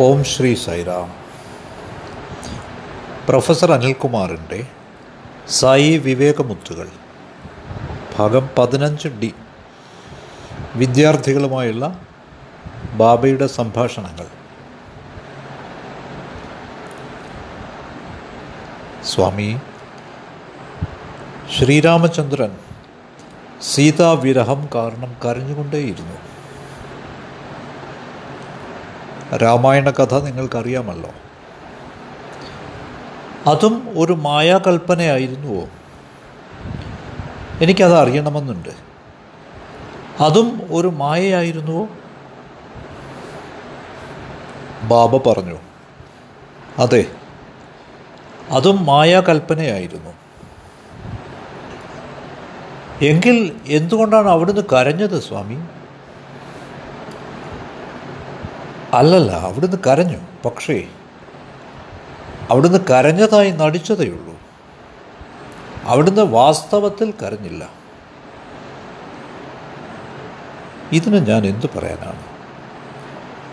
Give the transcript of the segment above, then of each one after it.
ഓം Shri Sairam. Professor അനിൽകുമാറിന്റെ സായി വിവേകമുത്തുകൾ ഭാഗം പതിനഞ്ച് ഡി. വിദ്യാർത്ഥികളുമായുള്ള ബാബയുടെ സംഭാഷണങ്ങൾ. സ്വാമി ശ്രീരാമചന്ദ്രൻ സീതാവിരഹം കാരണം കരഞ്ഞുകൊണ്ടേയിരുന്നു. രാമായണ കഥ നിങ്ങൾക്കറിയാമല്ലോ. അതും ഒരു മായാകൽപ്പനയായിരുന്നുവോ എനിക്കത് അറിയണമെന്നുണ്ട് അതും ഒരു മായയായിരുന്നുവോ ബാബ പറഞ്ഞു അതെ അതും മായാകൽപ്പനയായിരുന്നു. എങ്കിൽ എന്തുകൊണ്ടാണ് അവിടുന്ന് കരഞ്ഞത് സ്വാമി? അല്ലല്ല അവിടുന്ന് കരഞ്ഞു. പക്ഷേ അവിടുന്ന് കരഞ്ഞതായി നടിച്ചതേയുള്ളൂ. അവിടുന്ന് വാസ്തവത്തിൽ കരഞ്ഞില്ല. ഇതിന് ഞാൻ എന്തു പറയാനാണ്?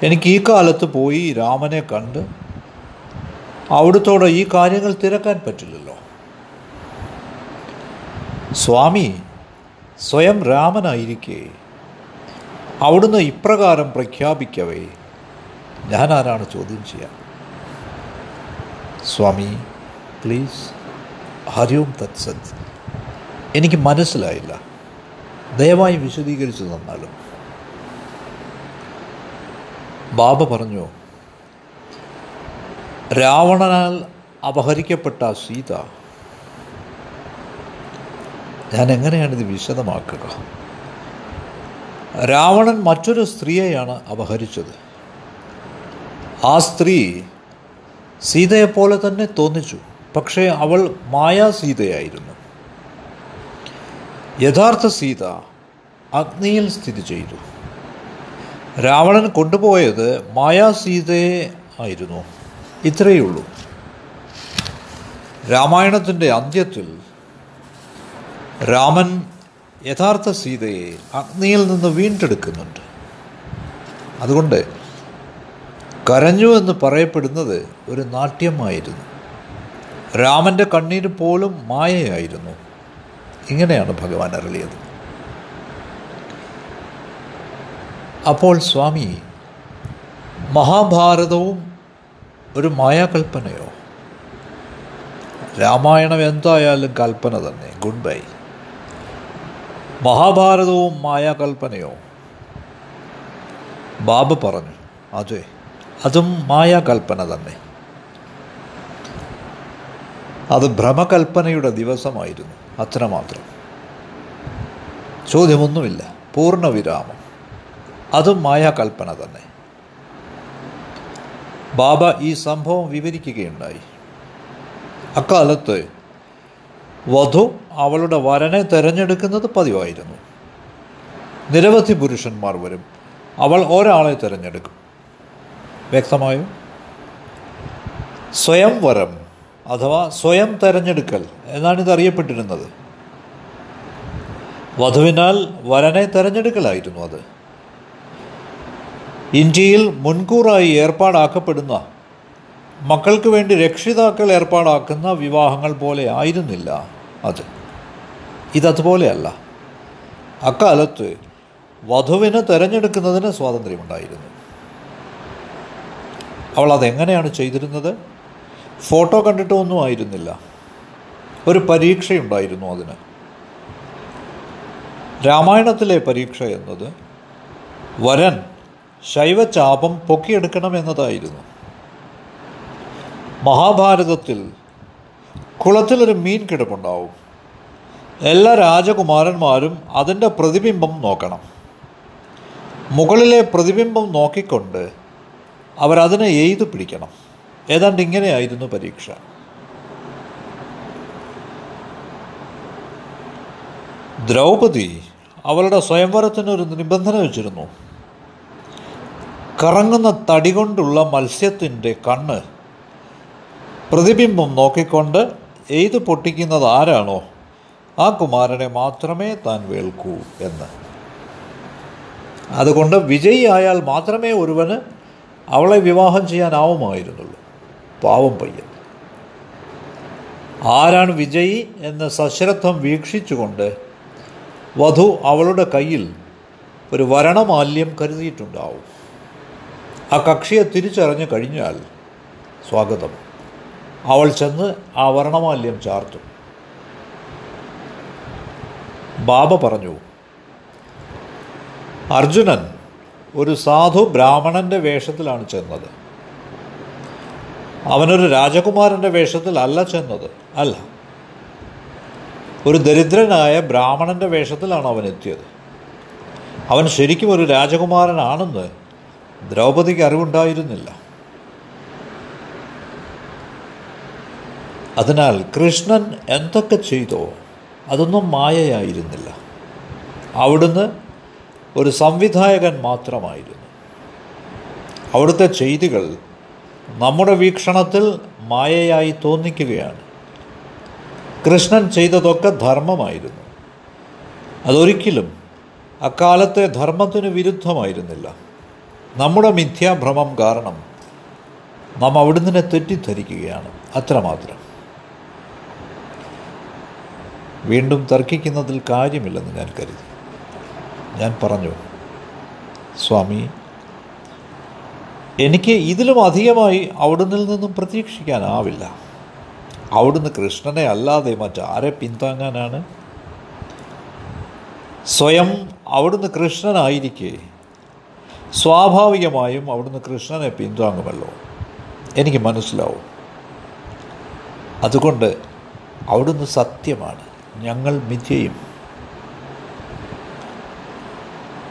എനിക്ക് ഈ കാലത്ത് പോയി രാമനെ കണ്ട് അവിടുത്തോടെ ഈ കാര്യങ്ങൾ തിരക്കാൻ പറ്റില്ലല്ലോ. സ്വാമി സ്വയം രാമനായിരിക്കെ. അവിടുന്ന് ഇപ്രകാരം പ്രഖ്യാപിക്കവേ ഞാൻ ആരാണ് ചോദ്യം ചെയ്യാൻ? സ്വാമി പ്ലീസ് ഹരിയോം തത്സത് എനിക്ക് മനസ്സിലായില്ല. ദയവായി വിശദീകരിച്ചു തന്നാലും. ബാബ പറഞ്ഞു രാവണനാൽ അപഹരിക്കപ്പെട്ട സീത ഞാൻ എങ്ങനെയാണിത് വിശദമാക്കുക? രാവണൻ മറ്റൊരു സ്ത്രീയെയാണ് അപഹരിച്ചത്. ആ സ്ത്രീ സീതയെപ്പോലെ തന്നെ തോന്നിച്ചു. പക്ഷേ അവൾ മായാ സീതയായിരുന്നു. യഥാർത്ഥ സീത അഗ്നിയിൽ സ്ഥിതി ചെയ്തു. രാവണൻ കൊണ്ടുപോയത് മായാ സീതയെ ആയിരുന്നു. ഇത്രയേ ഉള്ളൂ. രാമായണത്തിന്റെ അന്ത്യത്തിൽ രാമൻ യഥാർത്ഥ സീതയെ അഗ്നിയിൽ നിന്ന് വീണ്ടെടുക്കുന്നുണ്ട്. അതുകൊണ്ട് കരഞ്ഞു എന്ന് പറയപ്പെടുന്നത് ഒരു നാട്യമായിരുന്നു. രാമന്റെ കണ്ണീര് പോലും മായയായിരുന്നു. ഇങ്ങനെയാണ് ഭഗവാൻ അരളിയത്. അപ്പോൾ സ്വാമി മഹാഭാരതവും ഒരു മായാകൽപ്പനയോ? രാമായണം എന്തായാലും കൽപ്പന തന്നെ. Good bye. മഹാഭാരതവും മായാകൽപ്പനയോ? ബാബ പറഞ്ഞു. അതെ അതും മായാകൽപ്പന തന്നെ. അത് ഭ്രമകൽപ്പനയുടെ ദിവസമായിരുന്നു അത്രമാത്രം. ചോദ്യമൊന്നുമില്ല പൂർണവിരാമം. അതും മായാകൽപ്പന തന്നെ. ബാബ ഈ സംഭവം വിവരിക്കുകയുണ്ടായി. അക്കാലത്ത് വധു അവളുടെ വരനെ തിരഞ്ഞെടുക്കുന്നത് പതിവായിരുന്നു. നിരവധി പുരുഷന്മാർ വരും അവൾ ഒരാളെ തിരഞ്ഞെടുക്കും. വ്യക്തമായോ? സ്വയംവരം അഥവാ സ്വയം തെരഞ്ഞെടുക്കൽ എന്നാണ് ഇത് അറിയപ്പെട്ടിരുന്നത്. വധുവിനാൽ വരനെ തെരഞ്ഞെടുക്കലായിരുന്നു അത്. ഇന്ത്യയിൽ മുൻകൂറായി ഏർപ്പാടാക്കപ്പെടുന്ന മക്കൾക്ക് വേണ്ടി രക്ഷിതാക്കൾ ഏർപ്പാടാക്കുന്ന വിവാഹങ്ങൾ പോലെ ആയിരുന്നില്ല അത്. ഇതതുപോലെയല്ല. അക്കാലത്ത് വധുവിന് തിരഞ്ഞെടുക്കുന്നതിന് സ്വാതന്ത്ര്യമുണ്ടായിരുന്നു. അവൾ അതെങ്ങനെയാണ് ചെയ്തിരുന്നത്? ഫോട്ടോ കണ്ടിട്ടൊന്നും ആയിരുന്നില്ല. ഒരു പരീക്ഷയുണ്ടായിരുന്നു അതിന്. രാമായണത്തിലെ പരീക്ഷ എന്നത് വരൻ ശൈവചാപം പൊക്കിയെടുക്കണം എന്നതായിരുന്നു മഹാഭാരതത്തിൽ കുളത്തിലൊരു മീൻ കിടപ്പുണ്ടാവും എല്ലാ രാജകുമാരന്മാരും അതിന്റെ പ്രതിബിംബം നോക്കണം. മുകളിലെ പ്രതിബിംബം നോക്കിക്കൊണ്ട് അവരതിനെ എയ്തു പിടിക്കണം. ഏതാണ്ട് ഇങ്ങനെയായിരുന്നു പരീക്ഷ. ദ്രൗപദി അവളുടെ സ്വയംവരത്തിനൊരു നിബന്ധന വെച്ചിരുന്നു. കറങ്ങുന്ന തടി കൊണ്ടുള്ള മത്സ്യത്തിന്റെ കണ്ണ് പ്രതിബിംബം നോക്കിക്കൊണ്ട് എയ്ത് പൊട്ടിക്കുന്നത് ആരാണോ? ആ കുമാരനെ മാത്രമേ താൻ വേൾക്കൂ എന്ന്. അതുകൊണ്ട് വിജയിയായാൽ മാത്രമേ ഒരുവന് അവളെ വിവാഹം ചെയ്യാനാവുമായിരുന്നുള്ളൂ. പാവം പയ്യൻ. ആരാണ് വിജയി എന്ന് സശ്രദ്ധം വീക്ഷിച്ചുകൊണ്ട് വധു അവളുടെ കയ്യിൽ ഒരു വരണമാല്യം കരുതിയിട്ടുണ്ടാവും. ആ കക്ഷിയെ തിരിച്ചറിഞ്ഞു കഴിഞ്ഞാൽ സ്വാഗതം. അവൾ ചെന്ന് ആ വർണമാല്യം ചാർത്തും. ബാബ പറഞ്ഞു അർജുനൻ ഒരു സാധു ബ്രാഹ്മണന്റെ വേഷത്തിലാണ് ചെന്നത്. അവനൊരു രാജകുമാരന്റെ വേഷത്തിൽ അല്ല ചെന്നത്. അല്ല. ഒരു ദരിദ്രനായ ബ്രാഹ്മണന്റെ വേഷത്തിലാണ് അവൻ എത്തിയത് അവൻ ശരിക്കും ഒരു രാജകുമാരനാണെന്ന് ദ്രൗപദിക്ക് അറിവുണ്ടായിരുന്നില്ല. അതിനാൽ കൃഷ്ണൻ എന്തൊക്കെ ചെയ്തോ അതൊന്നും മായയായിരുന്നില്ല. അവിടുന്ന് ഒരു സംവിധായകൻ മാത്രമായിരുന്നു. അവിടുത്തെ ചെയ്തികൾ നമ്മുടെ വീക്ഷണത്തിൽ മായയായി തോന്നിക്കുകയാണ്. കൃഷ്ണൻ ചെയ്തതൊക്കെ ധർമ്മമായിരുന്നു. അതൊരിക്കലും അക്കാലത്തെ ധർമ്മത്തിന് വിരുദ്ധമായിരുന്നില്ല. നമ്മുടെ മിഥ്യാഭ്രമം കാരണം നാം അവിടുന്ന് തെറ്റിദ്ധരിക്കുകയാണ് അത്രമാത്രം. വീണ്ടും തർക്കിക്കുന്നതിൽ കാര്യമില്ലെന്ന് ഞാൻ കരുതി. ഞാൻ പറഞ്ഞു സ്വാമി എനിക്ക് ഇതിലും അധികമായി അവിടുന്ന് നിന്നും പ്രതീക്ഷിക്കാനാവില്ല. അവിടുന്ന് കൃഷ്ണനെ അല്ലാതെ മറ്റാരെ പിന്താങ്ങാനാണ്? സ്വയം അവിടുന്ന് കൃഷ്ണനായിരിക്കെ. സ്വാഭാവികമായും അവിടുന്ന് കൃഷ്ണനെ പിന്താങ്ങുമല്ലോ. എനിക്ക് മനസ്സിലാവും. അതുകൊണ്ട് അവിടുന്ന് സത്യമാണ്. ഞങ്ങൾ മിഥ്യയും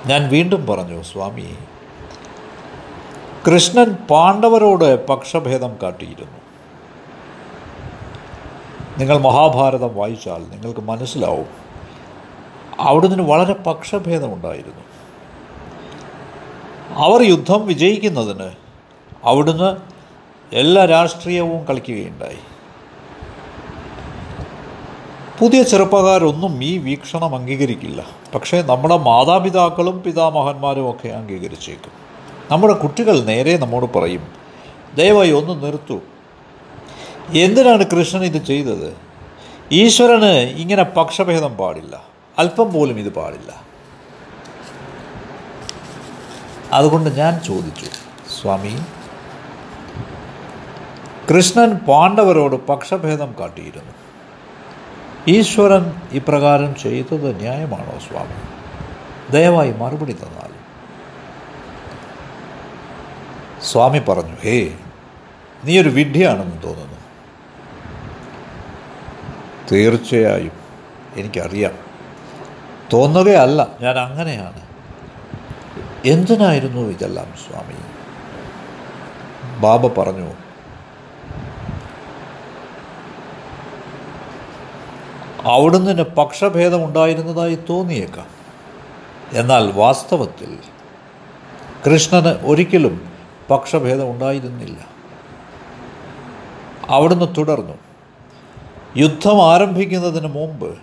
ഞാൻ വീണ്ടും പറഞ്ഞു സ്വാമി കൃഷ്ണൻ പാണ്ഡവരോട് പക്ഷഭേദം കാട്ടിയിരുന്നു. നിങ്ങൾ മഹാഭാരതം വായിച്ചാൽ നിങ്ങൾക്ക് മനസ്സിലാവും അവിടുന്ന് വളരെ പക്ഷഭേദമുണ്ടായിരുന്നു അവർ യുദ്ധം വിജയിക്കുന്നതിന് അവിടുന്ന് എല്ലാ രാഷ്ട്രീയവും കളിക്കുകയുണ്ടായി. പുതിയ ചെറുപ്പക്കാരൊന്നും ഈ വീക്ഷണം അംഗീകരിക്കില്ല. പക്ഷേ നമ്മുടെ മാതാപിതാക്കളും പിതാമഹന്മാരും ഒക്കെ അംഗീകരിച്ചേക്കും. നമ്മുടെ കുട്ടികൾ നേരെ നമ്മോട് പറയും ദയവായി ഒന്ന് നിർത്തൂ. എന്തിനാണ് കൃഷ്ണൻ ഇത് ചെയ്തത്? ഈശ്വരന് ഇങ്ങനെ പക്ഷഭേദം പാടില്ല. അല്പം പോലും ഇത് പാടില്ല. അതുകൊണ്ട് ഞാൻ ചോദിച്ചു സ്വാമി കൃഷ്ണൻ പാണ്ഡവരോട് പക്ഷഭേദം കാട്ടിയിരുന്നു. ഈശ്വരൻ ഇപ്രകാരം ചെയ്തത് ന്യായമാണോ സ്വാമി? ദയവായി മറുപടി തന്നാൽ. സ്വാമി പറഞ്ഞു ഹേ നീ ഒരു വിഡ്ഢിയാണെന്ന് തോന്നുന്നു. തീർച്ചയായും എനിക്കറിയാം. തോന്നുകയല്ല ഞാൻ അങ്ങനെയാണ്. എന്തിനായിരുന്നു ഇതെല്ലാം സ്വാമി? ബാബ പറഞ്ഞു അവിടുന്ന് പക്ഷഭേദം ഉണ്ടായിരുന്നതായി തോന്നിയേക്കാം. എന്നാൽ വാസ്തവത്തിൽ കൃഷ്ണന് ഒരിക്കലും പക്ഷഭേദം ഉണ്ടായിരുന്നില്ല. അവിടുന്ന് തുടർന്നു. യുദ്ധം ആരംഭിക്കുന്നതിന് മുമ്പ്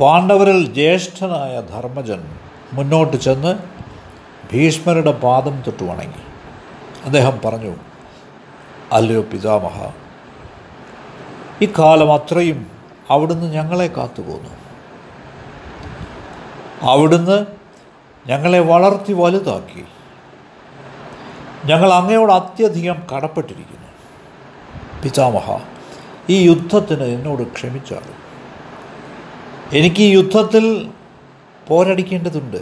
പാണ്ഡവരിൽ ജ്യേഷ്ഠനായ ധർമ്മജൻ മുന്നോട്ട് ചെന്ന് ഭീഷ്മരുടെ പാദം തൊട്ട് വണങ്ങി. അദ്ദേഹം പറഞ്ഞു അല്ലയോ പിതാമഹ ഇക്കാലം അത്രയും അവിടുന്ന് ഞങ്ങളെ കാത്തുപോന്നു. അവിടുന്ന് ഞങ്ങളെ വളർത്തി വലുതാക്കി. ഞങ്ങൾ അങ്ങയോട് അത്യധികം കടപ്പെട്ടിരിക്കുന്നു. പിതാമഹ ഈ യുദ്ധത്തിന് എന്നോട് ക്ഷമിച്ചാലും. എനിക്ക് ഈ യുദ്ധത്തിൽ പോരടിക്കേണ്ടതുണ്ട്.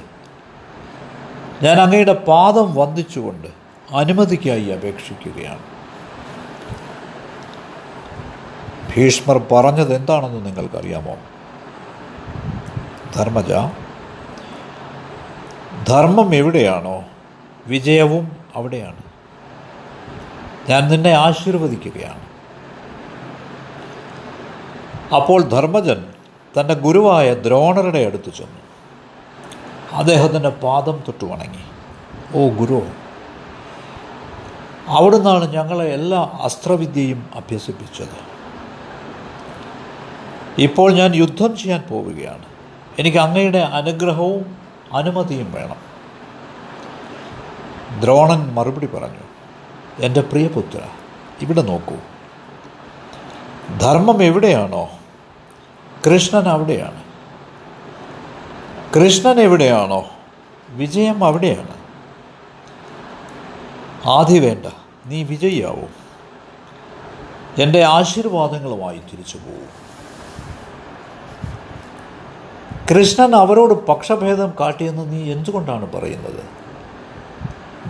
ഞാൻ അങ്ങയുടെ പാദം വന്ദിച്ചുകൊണ്ട് അനുമതിക്കായി അപേക്ഷിക്കുകയാണ്. ഭീഷ്മർ പറഞ്ഞത് എന്താണെന്ന് നിങ്ങൾക്കറിയാമോ? ധർമ്മജ ധർമ്മം എവിടെയാണോ വിജയവും അവിടെയാണ്. ഞാൻ നിന്നെ ആശീർവദിക്കുകയാണ്. അപ്പോൾ ധർമ്മജൻ തന്റെ ഗുരുവായ ദ്രോണരുടെ അടുത്ത് ചെന്നു. അദ്ദേഹത്തിന്റെ പാദം തൊട്ടു വണങ്ങി ഓ ഗുരു അവിടുന്നാണ് ഞങ്ങളെ എല്ലാ അസ്ത്രവിദ്യയും അഭ്യസിപ്പിച്ചത്. ഇപ്പോൾ ഞാൻ യുദ്ധം ചെയ്യാൻ പോവുകയാണ്. എനിക്ക് അങ്ങയുടെ അനുഗ്രഹവും അനുമതിയും വേണം. ദ്രോണൻ മറുപടി പറഞ്ഞു എന്റെ പ്രിയപുത്ര ഇവിടെ നോക്കൂ. ധർമ്മം എവിടെയാണോ? കൃഷ്ണൻ അവിടെയാണ്. കൃഷ്ണൻ എവിടെയാണോ? വിജയം അവിടെയാണ്. ആദ്യ വേണ്ട നീ വിജയിയാവും. എന്റെ ആശീർവാദങ്ങളുമായി തിരിച്ചു പോകും കൃഷ്ണൻ അവരോട് പക്ഷഭേദം കാട്ടിയെന്ന് നീ എന്തുകൊണ്ടാണ് പറയുന്നത്?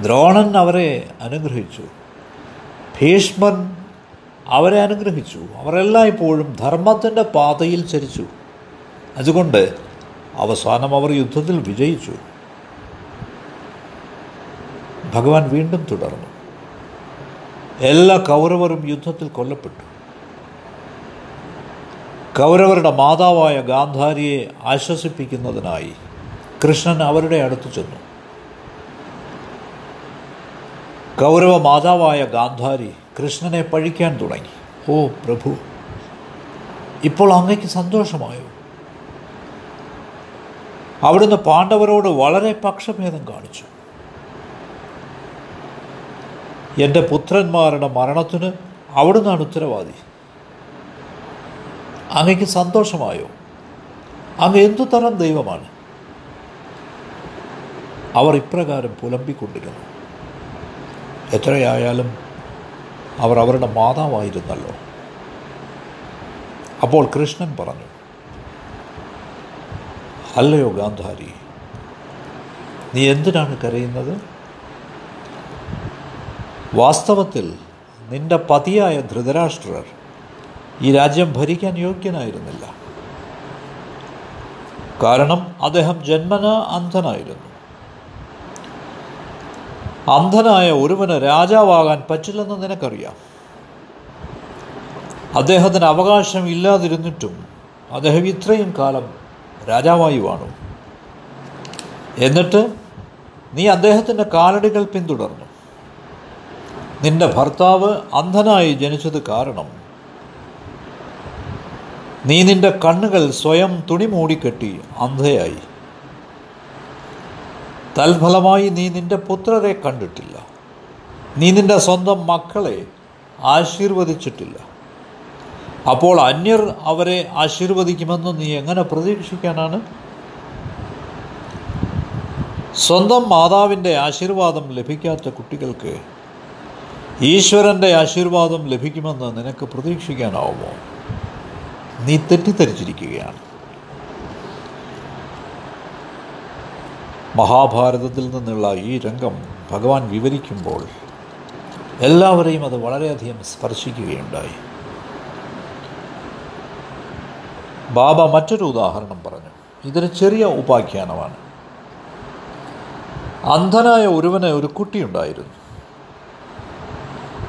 ദ്രോണൻ അവരെ അനുഗ്രഹിച്ചു. ഭീഷ്മൻ അവരെ അനുഗ്രഹിച്ചു. അവരെല്ലാം ഇപ്പോഴും ധർമ്മത്തിന്റെ പാതയിൽ ചരിച്ചു. അതുകൊണ്ട് അവസാനം അവർ യുദ്ധത്തിൽ വിജയിച്ചു. ഭഗവാൻ വീണ്ടും തുടർന്നു. എല്ലാ കൗരവരും യുദ്ധത്തിൽ കൊല്ലപ്പെട്ടു. കൗരവരുടെ മാതാവായ ഗാന്ധാരിയെ ആശ്വസിപ്പിക്കുന്നതിനായി കൃഷ്ണൻ അവരുടെ അടുത്ത് ചെന്നു. കൗരവ മാതാവായ ഗാന്ധാരി കൃഷ്ണനെ പഴിക്കാൻ തുടങ്ങി. ഓ പ്രഭു ഇപ്പോൾ അങ്ങയ്ക്ക് സന്തോഷമായോ? അവിടുന്ന് പാണ്ഡവരോട് വളരെ പക്ഷഭേദം കാണിച്ചു. എന്റെ പുത്രന്മാരുടെ മരണത്തിന് അവിടുന്നാണ് ഉത്തരവാദി. അങ്ങയ്ക്ക് സന്തോഷമായോ? അങ്ങ് എന്തു തരം ദൈവമാണ്? അവർ ഇപ്രകാരം പുലമ്പിക്കൊണ്ടിരുന്നു. എത്രയായാലും അവർ അവരുടെ മാതാവായിരുന്നല്ലോ. അപ്പോൾ കൃഷ്ണൻ പറഞ്ഞു അല്ലയോ ഗാന്ധാരി നീ എന്തിനാണ് കരയുന്നത്? വാസ്തവത്തിൽ നിന്റെ പതിയായ ധൃതരാഷ്ട്രർ ഈ രാജ്യം ഭരിക്കാൻ യോഗ്യനായിരുന്നില്ല. കാരണം അദ്ദേഹം ജന്മന അന്ധനായിരുന്നു. അന്ധനായ ഒരുവന് രാജാവാകാൻ പറ്റില്ലെന്ന് നിനക്കറിയാം. അദ്ദേഹത്തിന് അവകാശം ഇല്ലാതിരുന്നിട്ടും അദ്ദേഹം ഇത്രയും കാലം രാജാവായി വാണു. എന്നിട്ട് നീ അദ്ദേഹത്തിന്റെ കാലടികൾ പിന്തുടർന്നു. നിന്റെ ഭർത്താവ് അന്ധനായി ജനിച്ചത് കാരണം നീ നിന്റെ കണ്ണുകൾ സ്വയം തുണി മൂടിക്കെട്ടി അന്ധയായി. തൽഫലമായി നീ നിന്റെ പുത്രരെ കണ്ടിട്ടില്ല. നീ നിന്റെ സ്വന്തം മക്കളെ ആശീർവദിച്ചിട്ടില്ല. അപ്പോൾ അന്യർ അവരെ ആശീർവദിക്കുമെന്ന് നീ എങ്ങനെ പ്രതീക്ഷിക്കാനാണ്? സ്വന്തം മാതാവിന്റെ ആശീർവാദം ലഭിക്കാത്ത കുട്ടികൾക്ക് ഈശ്വരന്റെ ആശീർവാദം ലഭിക്കുമെന്ന് നിനക്ക് പ്രതീക്ഷിക്കാനാവുമോ? നീ തെറ്റിദ്ധരിച്ചിരിക്കുകയാണ്. മഹാഭാരതത്തിൽ നിന്നുള്ള ഈ രംഗം ഭഗവാൻ വിവരിക്കുമ്പോൾ എല്ലാവരെയും അത് വളരെയധികം സ്പർശിക്കുകയുണ്ടായി. ബാബ മറ്റൊരു ഉദാഹരണം പറഞ്ഞു. ഇതൊരു ചെറിയ ഉപാഖ്യാനമാണ്. അന്ധനായ ഒരുവന് ഒരു കുട്ടിയുണ്ടായിരുന്നു.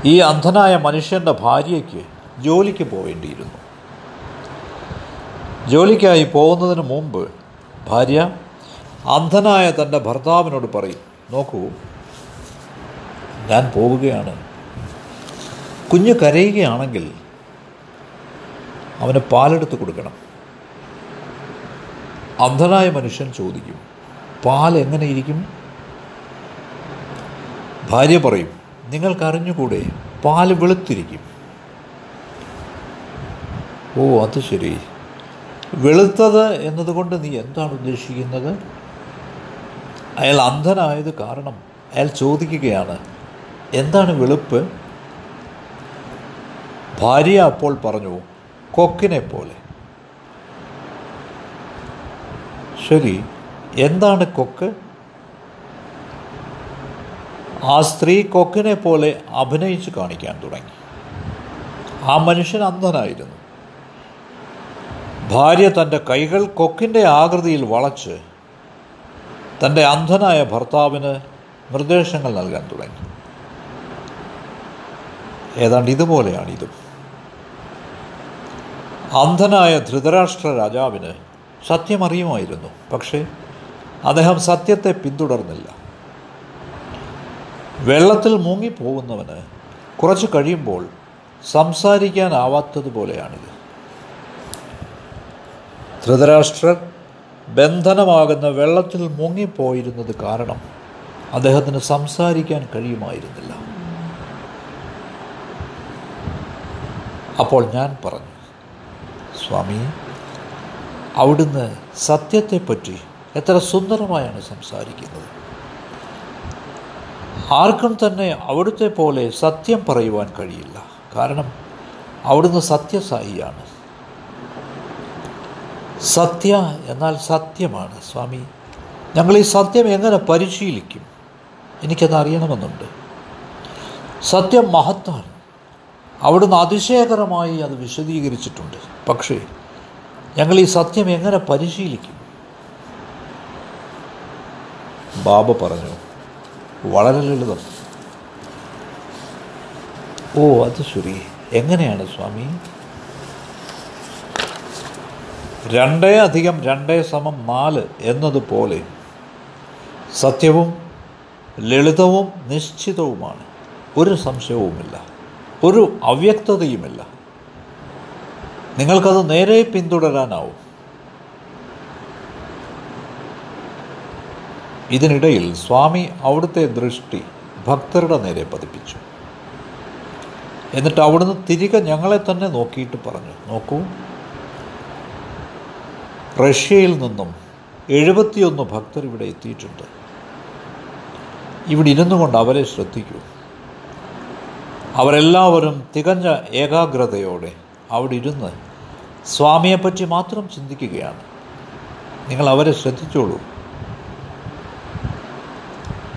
ഈ അന്ധനായ മനുഷ്യന്റെ ഭാര്യയ്ക്ക് ജോലിക്ക് പോവേണ്ടിയിരുന്നു. ജോലിക്കായി പോകുന്നതിന് മുമ്പ് ഭാര്യ അന്ധനായ തന്റെ ഭർത്താവിനോട് പറയും നോക്കൂ ഞാൻ പോവുകയാണ്. കുഞ്ഞ് കരയുകയാണെങ്കിൽ അവന് പാലെടുത്ത് കൊടുക്കണം. അന്ധനായ മനുഷ്യൻ ചോദിക്കും പാൽ എങ്ങനെയിരിക്കും ഭാര്യ പറയും നിങ്ങൾക്കറിഞ്ഞുകൂടെ പാൽ വെളുത്തിരിക്കും. ഓ അത് ശരി. വെളുത്തത് എന്നതുകൊണ്ട് നീ എന്താണ് ഉദ്ദേശിക്കുന്നത്? അയാൾ അന്ധനായത് കാരണം അയാൾ ചോദിക്കുകയാണ് എന്താണ് വെളുപ്പ്? ഭാര്യ അപ്പോൾ പറഞ്ഞു കൊക്കിനെ പോലെ. ശരി എന്താണ് കൊക്ക്? ആ സ്ത്രീ കൊക്കിനെ പോലെ അഭിനയിച്ച് കാണിക്കാൻ തുടങ്ങി. ആ മനുഷ്യൻ അന്ധനായിരുന്നു. ഭാര്യ തന്റെ കൈകൾ കൊക്കിന്റെ ആകൃതിയിൽ വളച്ച് തന്റെ അന്ധനായ ഭർത്താവിന് നിർദ്ദേശങ്ങൾ നൽകാൻ തുടങ്ങി. ഏതാണ്ട് ഇതുപോലെയാണ് ഇതും. അന്ധനായ ധൃതരാഷ്ട്ര രാജാവിന് സത്യമറിയുമായിരുന്നു പക്ഷേ അദ്ദേഹം സത്യത്തെ പിന്തുടർന്നില്ല. വെള്ളത്തിൽ മുങ്ങിപ്പോകുന്നവന് കുറച്ച് കഴിയുമ്പോൾ സംസാരിക്കാനാവാത്തതുപോലെയാണിത്. ധൃതരാഷ്ട്രർ ബന്ധനമാകുന്ന വെള്ളത്തിൽ മുങ്ങിപ്പോയിരുന്നത് കാരണം അദ്ദേഹത്തിന് സംസാരിക്കാൻ കഴിയുമായിരുന്നില്ല. അപ്പോൾ ഞാൻ പറഞ്ഞു സ്വാമി അവിടുന്ന് സത്യത്തെപ്പറ്റി എത്ര സുന്ദരമായാണ് സംസാരിക്കുന്നത്. ആർക്കും തന്നെ അവിടുത്തെ പോലെ സത്യം പറയുവാൻ കഴിയില്ല. കാരണം അവിടുന്ന് സത്യസായിയാണ് സത്യ എന്നാൽ സത്യമാണ് സ്വാമി. ഞങ്ങൾ ഈ സത്യം എങ്ങനെ പരിശീലിക്കും? എനിക്കത് അറിയണമെന്നുണ്ട്. സത്യം മഹത്താണ് അവിടുന്ന് അതിശയകരമായി അത് വിശദീകരിച്ചിട്ടുണ്ട്. പക്ഷേ ഞങ്ങൾ ഈ സത്യം എങ്ങനെ പരിശീലിക്കും? ബാബ പറഞ്ഞു വളരെ ലളിതം. ഓ അത് ശരി. എങ്ങനെയാണ് സ്വാമി? രണ്ടേ അധികം രണ്ടേ സമം നാല് എന്നതുപോലെ സത്യവും ലളിതവും നിശ്ചിതവുമാണ്. ഒരു സംശയവുമില്ല. ഒരു അവ്യക്തതയുമില്ല. നിങ്ങൾക്കത് നേരെ പിന്തുടരാനാവും. ഇതിനിടയിൽ സ്വാമി അവിടുത്തെ ദൃഷ്ടി ഭക്തരുടെ നേരെ പതിപ്പിച്ചു. എന്നിട്ട് അവിടുന്ന് തിരികെ ഞങ്ങളെ തന്നെ നോക്കിയിട്ട് പറഞ്ഞു നോക്കൂ റഷ്യയിൽ നിന്നും എഴുപത്തിയൊന്ന് ഭക്തർ ഇവിടെ എത്തിയിട്ടുണ്ട്. ഇവിടെ ഇരുന്നു കൊണ്ട് അവരെ ശ്രദ്ധിക്കൂ. അവരെല്ലാവരും തികഞ്ഞ ഏകാഗ്രതയോടെ അവിടെ ഇരുന്ന് സ്വാമിയെപ്പറ്റി മാത്രം ചിന്തിക്കുകയാണ്. നിങ്ങൾ അവരെ ശ്രദ്ധിച്ചോളൂ.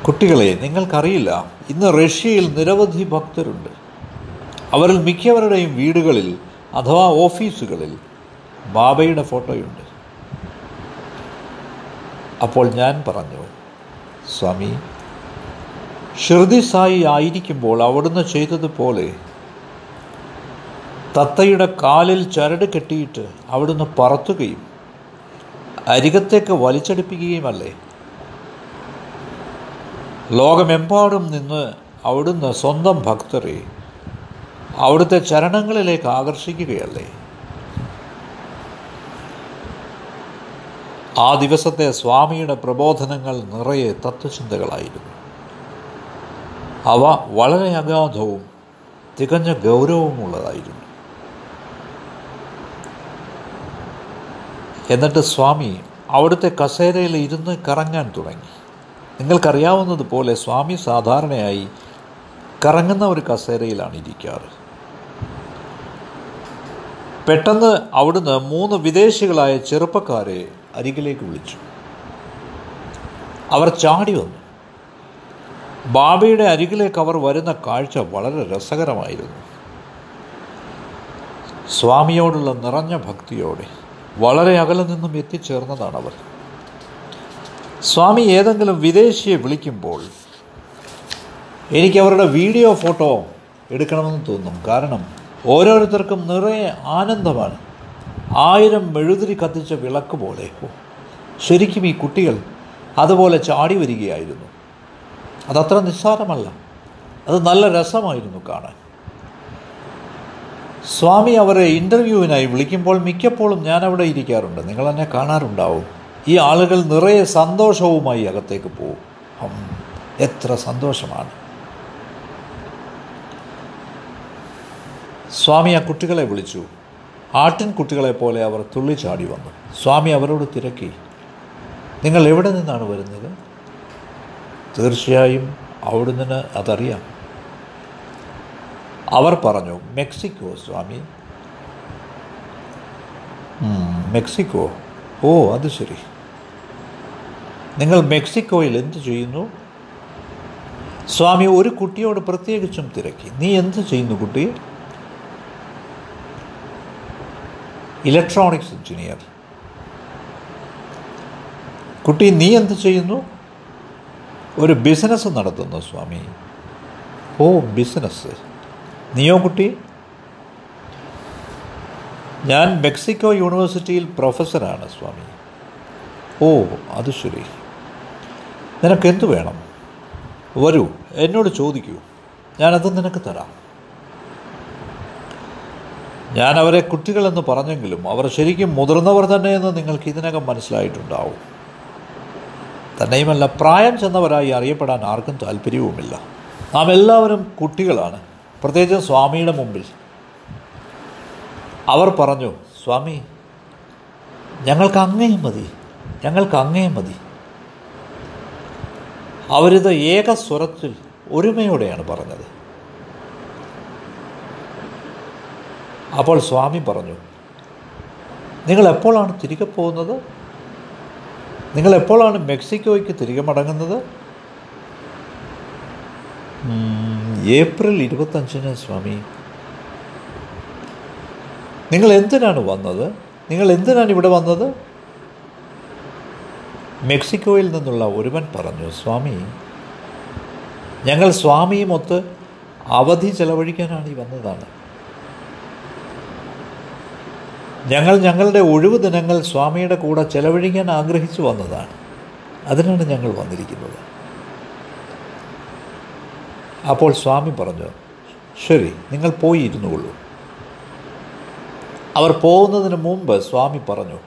കുട്ടികളെ നിങ്ങൾക്കറിയില്ല ഇന്ന് റഷ്യയിൽ നിരവധി ഭക്തരുണ്ട്. അവരിൽ മിക്കവരുടെയും വീടുകളിൽ അഥവാ ഓഫീസുകളിൽ ബാബയുടെ ഫോട്ടോയുണ്ട്. അപ്പോൾ ഞാൻ പറഞ്ഞു സ്വാമി ഷിർദി സായി ആയിരിക്കുമ്പോൾ അവിടുന്ന് ചെയ്തതുപോലെ തത്തയുടെ കാലിൽ ചരട് കെട്ടിയിട്ട് അവിടുന്ന് പറത്തുകയും അരികത്തേക്ക് വലിച്ചടിപ്പിക്കുകയുമല്ലേ? ലോകമെമ്പാടും നിന്ന് അവിടുന്ന് സ്വന്തം ഭക്തരെ അവിടുത്തെ ചരണങ്ങളിലേക്ക് ആകർഷിക്കുകയല്ലേ? ആ ദിവസത്തെ സ്വാമിയുടെ പ്രബോധനങ്ങൾ നിറയെ തത്വചിന്തകളായിരുന്നു. അവ വളരെ അഗാധവും തികഞ്ഞ ഗൗരവമുള്ളതായിരുന്നു. എന്നിട്ട് സ്വാമി അവിടുത്തെ കസേരയിൽ ഇരുന്ന് കറങ്ങാൻ തുടങ്ങി. നിങ്ങൾക്കറിയാവുന്നതുപോലെ സ്വാമി സാധാരണയായി കറങ്ങുന്ന ഒരു കസേരയിലാണ് ഇരിക്കാറ്. പെട്ടെന്ന് അവിടുന്ന് മൂന്ന് വിദേശികളായ ചെറുപ്പക്കാരെ അരികിലേക്ക് വിളിച്ചു. അവർ ചാടി വന്നു. ബാബയുടെ അരികിലേക്ക് അവർ വരുന്ന കാഴ്ച വളരെ രസകരമായിരുന്നു. സ്വാമിയോടുള്ള നിറഞ്ഞ ഭക്തിയോടെ വളരെ അകലെ നിന്നും എത്തിച്ചേർന്നതാണ് അവർ. സ്വാമി ഏതെങ്കിലും വിദേശിയെ വിളിക്കുമ്പോൾ എനിക്ക് അവരുടെ വീഡിയോ ഫോട്ടോ എടുക്കണമെന്ന് തോന്നും. കാരണം ഓരോരുത്തർക്കും നിറയെ ആനന്ദമാണ്. ആയിരം മെഴുതിരി കത്തിച്ച വിളക്ക് പോലെ. ശരിക്കും ഈ കുട്ടികൾ അതുപോലെ ചാടി വരികയായിരുന്നു. അതത്ര നിസ്സാരമല്ല. അത് നല്ല രസമായിരുന്നു കാണാൻ. സ്വാമി അവരെ ഇന്റർവ്യൂവിനായി വിളിക്കുമ്പോൾ മിക്കപ്പോഴും ഞാൻ അവിടെ ഇരിക്കാറുണ്ട്. നിങ്ങൾ എന്നെ കാണാറുണ്ടാവും. ഈ ആളുകൾ നിറയെ സന്തോഷവുമായി അകത്തേക്ക് പോകും എത്ര സന്തോഷമാണ്. സ്വാമി ആ കുട്ടികളെ വിളിച്ചു. ആട്ടിൻ കുട്ടികളെ പോലെ അവർ തുള്ളിച്ചാടി വന്നു. സ്വാമി അവരോട് തിരക്കി. നിങ്ങൾ എവിടെ നിന്നാണ് വരുന്നത്? തീർച്ചയായും അവിടുന്ന് അതറിയാം. അവർ പറഞ്ഞു മെക്സിക്കോ സ്വാമി. "ഉം, മെക്സിക്കോ? ഓ അത് ശരി. നിങ്ങൾ മെക്സിക്കോയിൽ എന്ത് ചെയ്യുന്നു? സ്വാമി ഒരു കുട്ടിയോട് പ്രത്യേകിച്ചും തിരക്കി. നീ എന്ത് ചെയ്യുന്നു കുട്ടി? Electronics engineer. കുട്ടി നീ എന്ത് ചെയ്യുന്നു? ഒരു ബിസിനസ് നടത്തുന്നു സ്വാമി. ഓ ബിസിനസ്. നീയോ കുട്ടി? ഞാൻ മെക്സിക്കോ യൂണിവേഴ്സിറ്റിയിൽ പ്രൊഫസറാണ് സ്വാമി. ഓ അത് ശരി. നിനക്ക് എന്തു വേണം? വരൂ എന്നോട് ചോദിക്കൂ. ഞാനത് നിനക്ക് തരാം. ഞാൻ അവരെ കുട്ടികളെന്ന് പറഞ്ഞെങ്കിലും അവർ ശരിക്കും മുതിർന്നവർ തന്നെയെന്ന് നിങ്ങൾക്ക് ഇതിനകം മനസ്സിലായിട്ടുണ്ടാവും. തന്നെയുമല്ല പ്രായം ചെന്നവരായി അറിയപ്പെടാൻ ആർക്കും താല്പര്യവുമില്ല. നാം എല്ലാവരും കുട്ടികളാണ്. പ്രത്യേകിച്ച് സ്വാമിയുടെ മുമ്പിൽ. അവർ പറഞ്ഞു സ്വാമി ഞങ്ങൾക്ക് അങ്ങേയും മതി ഞങ്ങൾക്ക് അങ്ങേയും മതി. അവരിത് ഏകസ്വരത്തിൽ ഒരുമയോടെയാണ് പറഞ്ഞത്. അപ്പോൾ സ്വാമി പറഞ്ഞു നിങ്ങൾ എപ്പോഴാണ് തിരികെ പോകുന്നത്? നിങ്ങൾ എപ്പോഴാണ് മെക്സിക്കോയ്ക്ക് തിരികെ മടങ്ങുന്നത്? ഏപ്രിൽ ഇരുപത്തഞ്ചിന് സ്വാമി. നിങ്ങൾ എന്തിനാണ് വന്നത്? നിങ്ങൾ എന്തിനാണ് ഇവിടെ വന്നത്? മെക്സിക്കോയിൽ നിന്നുള്ള ഒരുവൻ പറഞ്ഞു സ്വാമി ഞങ്ങൾ സ്വാമിയുമൊത്ത് അവധി ചെലവഴിക്കാനാണ് ഈ വന്നതാണ്. ഞങ്ങൾ ഞങ്ങളുടെ ഒഴിവ് ദിനങ്ങൾ സ്വാമിയുടെ കൂടെ ചെലവഴിക്കാൻ ആഗ്രഹിച്ചു വന്നതാണ്. അതിനാണ് ഞങ്ങൾ വന്നിരിക്കുന്നത്. അപ്പോൾ സ്വാമി പറഞ്ഞു ശരി നിങ്ങൾ പോയി ഇരുന്നുകൊള്ളൂ. അവർ പോകുന്നതിന് മുമ്പ് സ്വാമി പറഞ്ഞു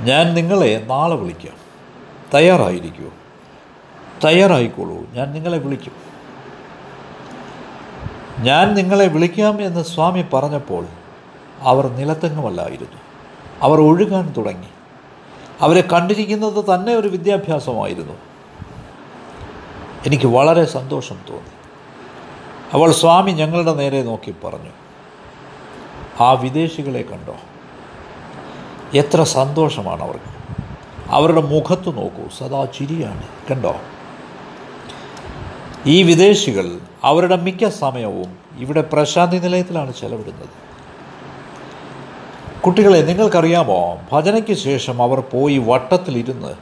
ഞാൻ നിങ്ങളെ നാളെ വിളിക്കാം. തയ്യാറായിരിക്കൂ. തയ്യാറായിക്കോളൂ. ഞാൻ നിങ്ങളെ വിളിക്കും. ഞാൻ നിങ്ങളെ വിളിക്കാം എന്ന് സ്വാമി പറഞ്ഞപ്പോൾ അവർ നിലത്തെങ്ങുമല്ലായിരുന്നു. അവർ ഒഴുകാൻ തുടങ്ങി. അവരെ കണ്ടിരിക്കുന്നത് തന്നെ ഒരു വിദ്യാഭ്യാസമായിരുന്നു. എനിക്ക് വളരെ സന്തോഷം തോന്നി. അവൾ സ്വാമി ഞങ്ങളുടെ നേരെ നോക്കി പറഞ്ഞു ആ വിദേശികളെ കണ്ടോ? എത്ര സന്തോഷമാണ് അവർക്ക്. അവരുടെ മുഖത്ത് നോക്കൂ സദാ ചിരിയാണ് കണ്ടോ? ഈ വിദേശികൾ അവരുടെ മിക്ക സമയവും ഇവിടെ പ്രശാന്തി നിലയത്തിലാണ് ചെലവിടുന്നത്. കുട്ടികളെ നിങ്ങൾക്കറിയാമോ? ഭജനയ്ക്ക് ശേഷം അവർ പോയി വട്ടത്തിലിരുന്ന്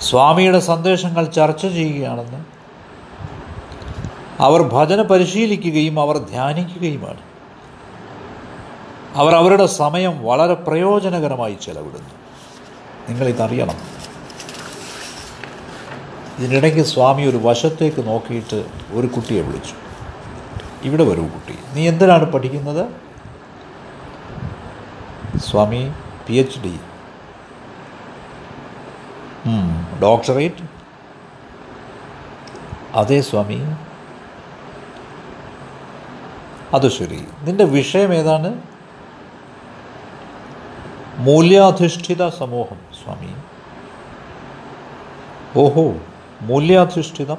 സ്വാമിയുടെ സന്ദേശങ്ങൾ ചർച്ച ചെയ്യുകയാണെന്ന്. അവർ ഭജന പരിശീലിക്കുകയും അവർ ധ്യാനിക്കുകയുമാണ്. അവർ അവരുടെ സമയം വളരെ പ്രയോജനകരമായി ചെലവിടുന്നു. നിങ്ങളിതറിയണം. ഇതിനിടയ്ക്ക് സ്വാമി ഒരു വശത്തേക്ക് നോക്കിയിട്ട് ഒരു കുട്ടിയെ വിളിച്ചു. ഇവിടെ വരൂ കുട്ടി. നീ എന്തിനാണ് പഠിക്കുന്നത്? Swami P H D doctorate. അതെ സ്വാമി. അത് ശരി. നിന്റെ വിഷയം ഏതാണ്? മൂല്യാധിഷ്ഠിത സമൂഹം സ്വാമി. ഓഹോ മൂല്യാധിഷ്ഠിതം.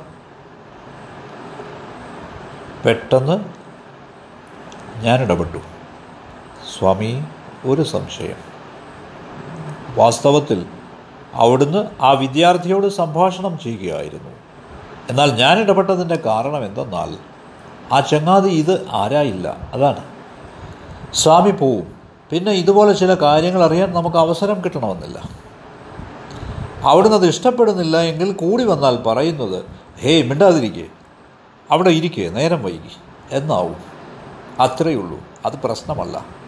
പെട്ടെന്ന് ഞാൻ ഇടപെട്ടു. സ്വാമി ഒരു സംശയം. വാസ്തവത്തിൽ അവിടുന്ന് ആ വിദ്യാർത്ഥിയോട് സംഭാഷണം ചെയ്യുകയായിരുന്നു. എന്നാൽ ഞാൻ ഇടപെട്ടതിന്റെ കാരണം എന്തെന്നാൽ ആ ചങ്ങാതി ഇത് ആരായില്ല. അതാണ്. സ്വാമി പോവും. പിന്നെ ഇതുപോലെ ചില കാര്യങ്ങൾ അറിയാൻ നമുക്ക് അവസരം കിട്ടണമെന്നില്ല. അവിടുന്ന് അത് ഇഷ്ടപ്പെടുന്നില്ല എങ്കിൽ കൂടി വന്നാൽ പറയുന്നത് ഹേയ് മിണ്ടാതിരിക്കേ. അവിടെ ഇരിക്കേ. നേരം വൈകി. എന്നാവും. അത്രയേ ഉള്ളൂ. അത് പ്രശ്നമല്ല.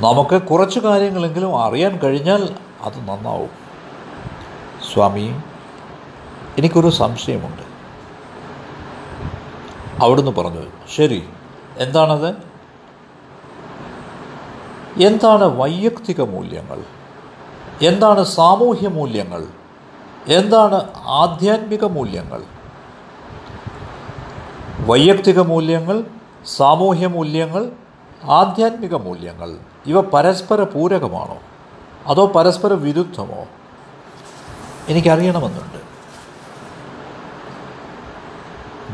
നമുക്ക് കുറച്ച് കാര്യങ്ങളെങ്കിലും അറിയാൻ കഴിഞ്ഞാൽ അത് നന്നാവും. സ്വാമി എനിക്കൊരു സംശയമുണ്ട്. അവിടുന്ന് പറഞ്ഞു ശരി എന്താണത്? എന്താണ് വൈയക്തിക മൂല്യങ്ങൾ? എന്താണ് സാമൂഹ്യ മൂല്യങ്ങൾ? എന്താണ് ആധ്യാത്മിക മൂല്യങ്ങൾ? വൈയക്തിക മൂല്യങ്ങൾ സാമൂഹ്യ മൂല്യങ്ങൾ ആധ്യാത്മിക മൂല്യങ്ങൾ ഇവ പരസ്പര പൂരകമാണോ? അതോ പരസ്പര വിരുദ്ധമോ? എനിക്കറിയണമെന്നുണ്ട്.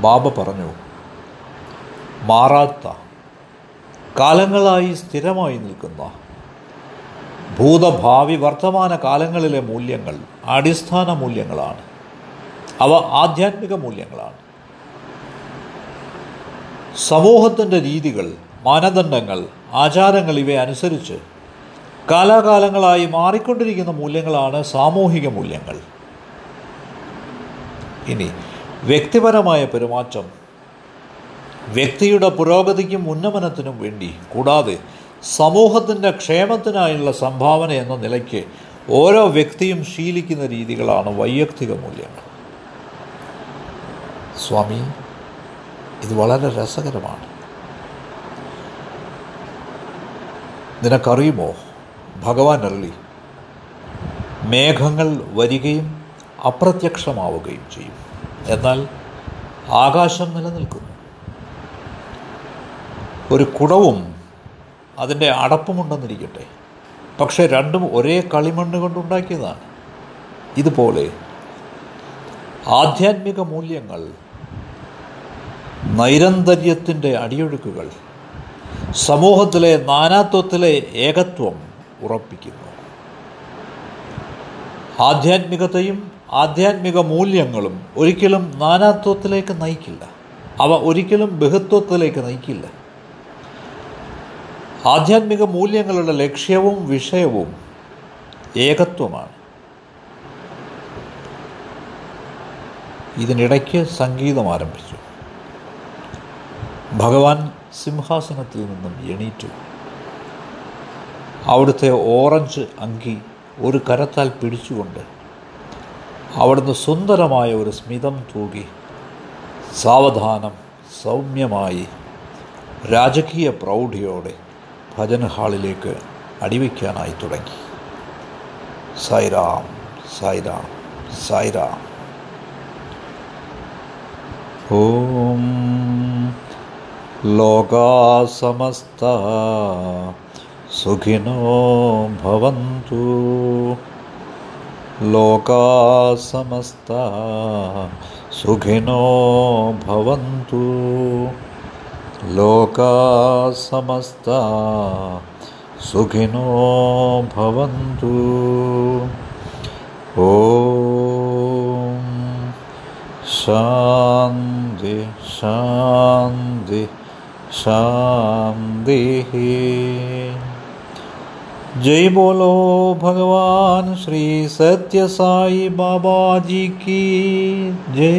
ബാബ പറഞ്ഞു മാറാത്ത കാലങ്ങളായി സ്ഥിരമായി നിൽക്കുന്ന ഭൂതഭാവി വർത്തമാന കാലങ്ങളിലെ മൂല്യങ്ങൾ അടിസ്ഥാന മൂല്യങ്ങളാണ്. അവ ആധ്യാത്മിക മൂല്യങ്ങളാണ്. സമൂഹത്തിന്റെ രീതികൾ മാനദണ്ഡങ്ങൾ ആചാരങ്ങൾ ഇവയനുസരിച്ച് കാലാകാലങ്ങളായി മാറിക്കൊണ്ടിരിക്കുന്ന മൂല്യങ്ങളാണ് സാമൂഹിക മൂല്യങ്ങൾ. ഇനി വ്യക്തിപരമായ പെരുമാറ്റം. വ്യക്തിയുടെ പുരോഗതിക്കും ഉന്നമനത്തിനും വേണ്ടി കൂടാതെ സമൂഹത്തിന്റെ ക്ഷേമത്തിനായുള്ള സംഭാവന എന്ന നിലയ്ക്ക് ഓരോ വ്യക്തിയും ശീലിക്കുന്ന രീതികളാണ് വൈയക്തിക മൂല്യങ്ങൾ. സ്വാമി ഇത് വളരെ രസകരമാണ്. നിനക്കറിയുമോ? ഭഗവാൻ അരളി മേഘങ്ങൾ വരികയും അപ്രത്യക്ഷമാവുകയും ചെയ്യും. എന്നാൽ ആകാശം നിലനിൽക്കുന്നു. ഒരു കുടവും അതിന്റെ അടപ്പുമുണ്ടെന്നിരിക്കട്ടെ. പക്ഷേ രണ്ടും ഒരേ കളിമണ്ണ് കൊണ്ടുണ്ടാക്കിയതാണ്. ഇതുപോലെ ആധ്യാത്മിക മൂല്യങ്ങൾ നൈരന്തര്യത്തിന്റെ അടിയൊഴുക്കുകൾ സമൂഹത്തിലെ നാനാത്വത്തിലെ ഏകത്വം ഉറപ്പിക്കുന്നു. ആധ്യാത്മികതയും ആധ്യാത്മിക മൂല്യങ്ങളും ഒരിക്കലും നാനാത്വത്തിലേക്ക് നയിക്കില്ല. അവ ഒരിക്കലും ബഹുത്വത്തിലേക്ക് നയിക്കില്ല. ആധ്യാത്മിക മൂല്യങ്ങളുടെ ലക്ഷ്യവും വിഷയവും ഏകത്വമാണ്. ഇതിനിടയ്ക്ക് സംഗീതം ആരംഭിച്ചു. ഭഗവാൻ സിംഹാസനത്തിൽ നിന്നും എണീറ്റു. അവിടുത്തെ ഓറഞ്ച് അങ്കി ഒരു കരത്താൽ പിടിച്ചുകൊണ്ട് അവിടുന്ന് സുന്ദരമായ ഒരു സ്മിതം തൂകി സാവധാനം സൗമ്യമായി രാജകീയ പ്രൗഢിയോടെ ഭജന ഹാളിലേക്ക് അടിവയ്ക്കാനായി തുടങ്ങി. സായിറാം സായിറാം സായിറാം. ഓം लोका समस्ता सुखिनो भवन्तु। लोका समस्ता सुखिनो भवन्तु। लोका समस्ता सुखिनो भवन्तु। ॐ शान्ति शान्ति। शांति जय बोलो भगवान श्री सत्य साई बाबा जी की जय।